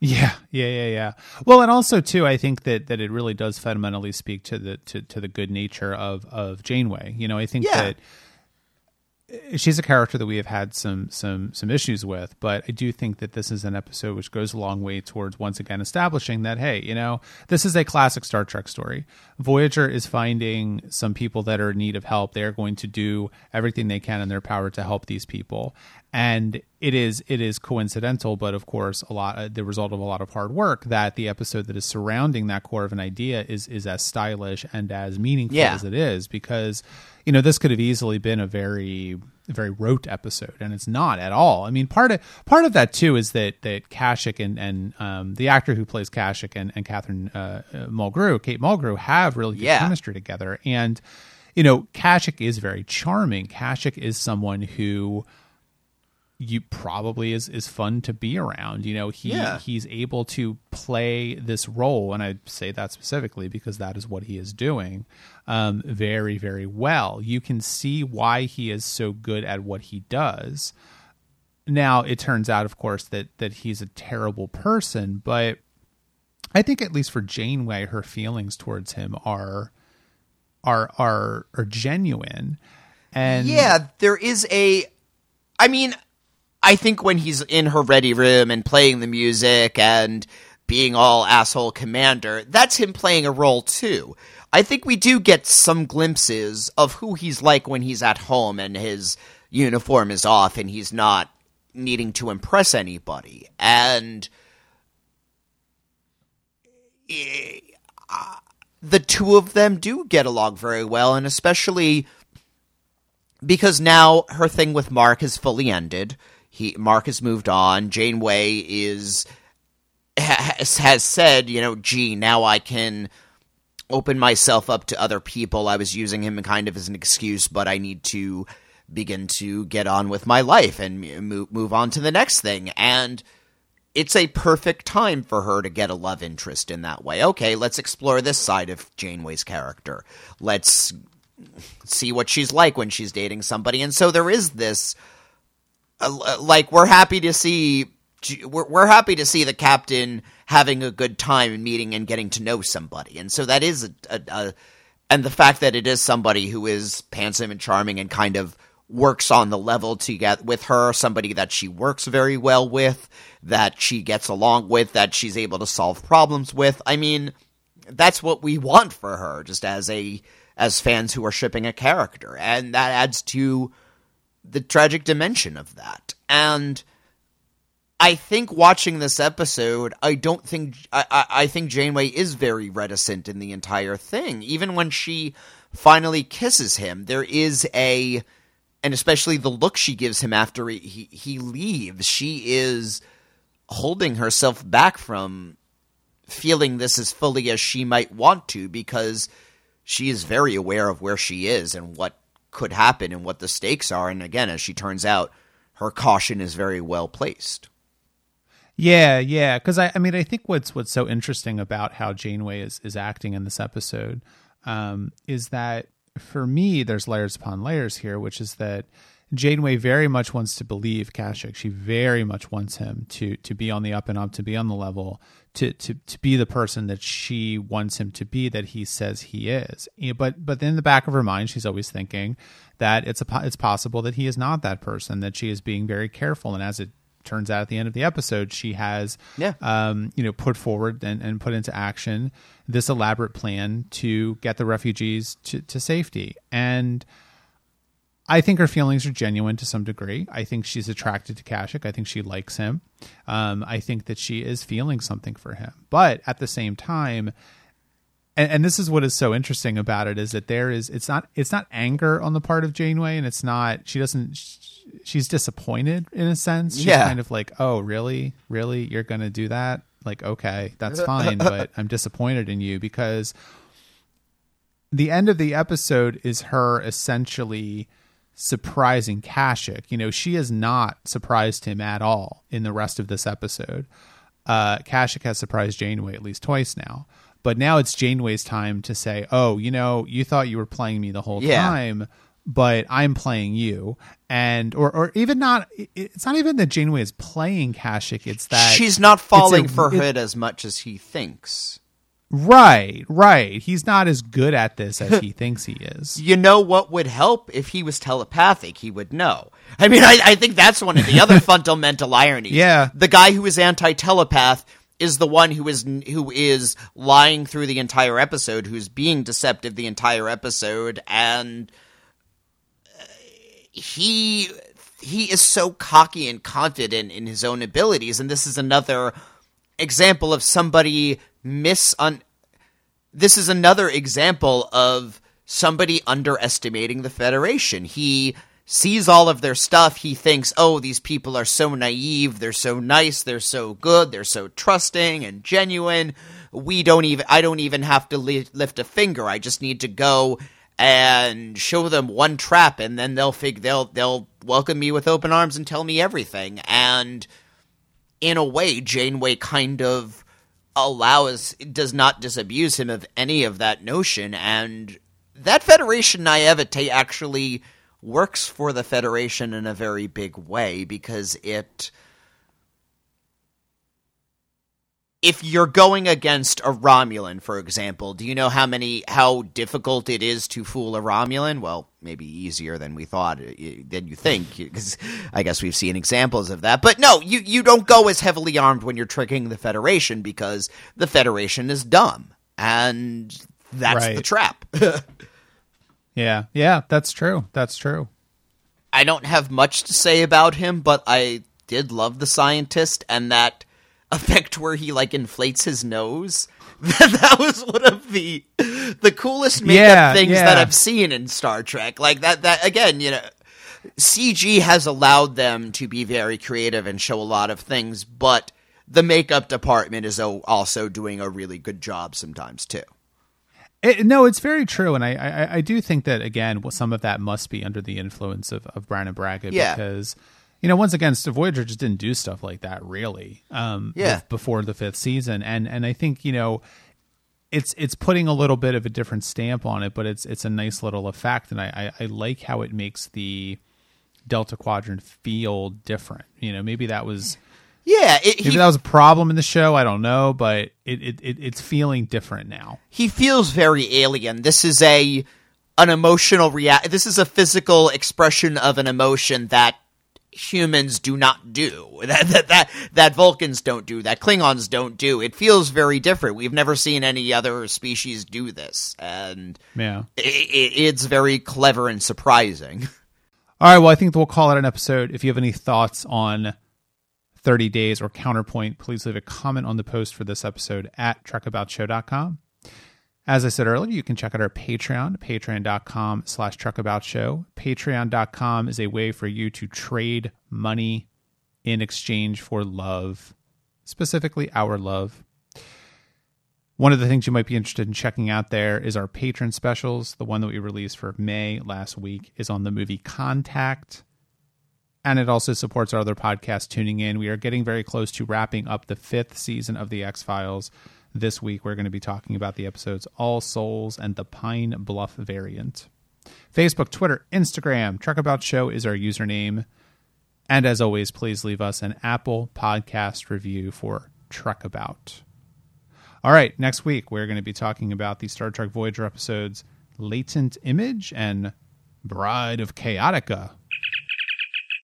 Yeah, yeah, yeah, yeah. Well, and also too, I think that that it really does fundamentally speak to the to, to the good nature of of Janeway. You know, I think yeah. that eh, she's a character that we have had some some some issues with, but I do think that this is an episode which goes a long way towards once again establishing that hey, you know, this is a classic Star Trek story. Voyager is finding some people that are in need of help. They are going to do everything they can in their power to help these people and it is it is coincidental but of course a lot uh, the result of a lot of hard work that the episode that is surrounding that core of an idea is is as stylish and as meaningful yeah. as it is because you know this could have easily been a very very rote episode and it's not at all i mean part of part of that too is that that Kashyk and and um, the actor who plays Kashyk and and Catherine uh, uh, Mulgrew Kate Mulgrew have really good yeah. chemistry together and you know Kashyk is very charming Kashyk is someone who you probably is is fun to be around. You know, he yeah. he's able to play this role, and I say that specifically because that is what he is doing um, very very well. You can see why he is so good at what he does. Now it turns out, of course, that that he's a terrible person, but I think at least for Janeway, her feelings towards him are are are are genuine. And yeah, there is a. I mean, I think when he's in her ready room and playing the music and being all asshole commander, that's him playing a role too. I think we do get some glimpses of who he's like when he's at home and his uniform is off and he's not needing to impress anybody. And uh, the two of them do get along very well, and especially because now her thing with Mark is fully ended he Mark has moved on. Janeway is has, has said, you know, gee, now I can open myself up to other people. I was using him kind of as an excuse, but I need to begin to get on with my life and move move on to the next thing. And it's a perfect time for her to get a love interest in that way. Okay, let's explore this side of Janeway's character. Let's see what she's like when she's dating somebody. And so there is this Uh, uh, like we're happy to see we're, we're happy to see the captain having a good time meeting and getting to know somebody. And so that is a, a, a and the fact that it is somebody who is handsome and charming and kind of works on the level to get with her somebody that she works very well with that she gets along with that she's able to solve problems with. I mean that's what we want for her just as a as fans who are shipping a character. And that adds to the tragic dimension of that. And I think watching this episode, I don't think I, I, think Janeway is very reticent in the entire thing. Even when she finally kisses him, there is a and especially the look she gives him after he, he, he leaves, she is holding herself back from feeling this as fully as she might want to because she is very aware of where she is and what could happen and what the stakes are. And again, as she turns out, her caution is very well placed. Yeah, yeah. Because I, I mean, I think what's what's so interesting about how Janeway is is acting in this episode um, is that for me, there's layers upon layers here, which is that Janeway very much wants to believe Kashyk. She very much wants him to to be on the up and up, to be on the level, to to to be the person that she wants him to be, that he says he is. But but in the back of her mind, she's always thinking that it's a it's possible that he is not that person. That she is being very careful, and as it turns out at the end of the episode, she has yeah. um, you know put forward and, and put into action this elaborate plan to get the refugees to, to safety and I think her feelings are genuine to some degree. I think she's attracted to Kashyk. I think she likes him. Um, I think that she is feeling something for him. But at the same time, and, and this is what is so interesting about it is that there is it's not it's not anger on the part of Janeway, and it's not she doesn't she's disappointed in a sense. She's Yeah. kind of like, oh, really, really, you're going to do that? Like, okay, that's fine, but I'm disappointed in you because the end of the episode is her essentially surprising Kashyk. You know, she has not surprised him at all in the rest of this episode. Uh, Kashyk has surprised Janeway at least twice now. But now it's Janeway's time to say, oh, you know, you thought you were playing me the whole Yeah. time, but I'm playing you. And, or, or even not, it's not even that Janeway is playing Kashyk, it's that She's not it's a- falling for it- it as much as he thinks. Right, right. He's not as good at this as he thinks he is. You know what would help if he was telepathic? He would know. I mean, I, I think that's one of the other fundamental ironies. Yeah. the guy who is anti-telepath is the one who is who is lying through the entire episode, who's being deceptive the entire episode, and uh, he he is so cocky and confident in his own abilities, and this is another example of somebody misun this is another example of somebody underestimating the Federation. He sees all of their stuff. He thinks, oh, these people are so naive. They're so nice. They're so good. They're so trusting and genuine. We don't even, I don't even have to li- lift a finger. I just need to go and show them one trap and then they'll fig, they'll, they'll welcome me with open arms and tell me everything. And in a way, Janeway kind of allows does not disabuse him of any of that notion, and that Federation naivete actually works for the Federation in a very big way because it. If you're going against a Romulan, for example, do you know how many how difficult it is to fool a Romulan? Well, maybe easier than we thought uh, than you think, because I guess we've seen examples of that. But no, you you don't go as heavily armed when you're tricking the Federation because the Federation is dumb, and that's the trap. Yeah, yeah, that's true. That's true. I don't have much to say about him, but I did love the scientist and that effect where he like inflates his nose. that was one of the the coolest makeup Yeah, things yeah. that I've seen in Star Trek. Like that that again, you know, CG has allowed them to be very creative and show a lot of things, but the makeup department is also doing a really good job sometimes too. It, no, it's very true, and I, I, I do think that again, some of that must be under the influence of of Brannon Braga Yeah. because you know once again, Voyager just didn't do stuff like that really. Um, Yeah. bef- before the fifth season, and and I think you know it's it's putting a little bit of a different stamp on it, but it's it's a nice little effect, and I I, I like how it makes the Delta Quadrant feel different. You know, maybe that was Yeah, it, maybe he that was a problem in the show. I don't know, but it, it, it it's feeling different now. he feels very alien. This is a an emotional react. This is a physical expression of an emotion that humans do not do. That that that that Vulcans don't do. That Klingons don't do. It feels very different. We've never seen any other species do this, and Yeah. i i it's very clever and surprising. All right. Well, I think we'll call it an episode. If you have any thoughts on 30 days or counterpoint, please leave a comment on the post for this episode at truckaboutshow.com. As I said earlier, you can check out our Patreon, patreon.com slash truckaboutshow. Patreon.com is a way for you to trade money in exchange for love, specifically our love. One of the things you might be interested in checking out there is our patron specials. The one that we released for May last week is on the movie Contact. And it also supports our other podcast, Tuning In. We are getting very close to wrapping up the fifth season of The X Files. This week, we're going to be talking about the episodes All Souls and the Pine Bluff variant. Facebook, Twitter, Instagram, Truck About Show is our username. And as always, please leave us an Apple podcast review for Truck About. All right, next week we're going to be talking about the Star Trek Voyager episodes Latent Image and Bride of Chaotica.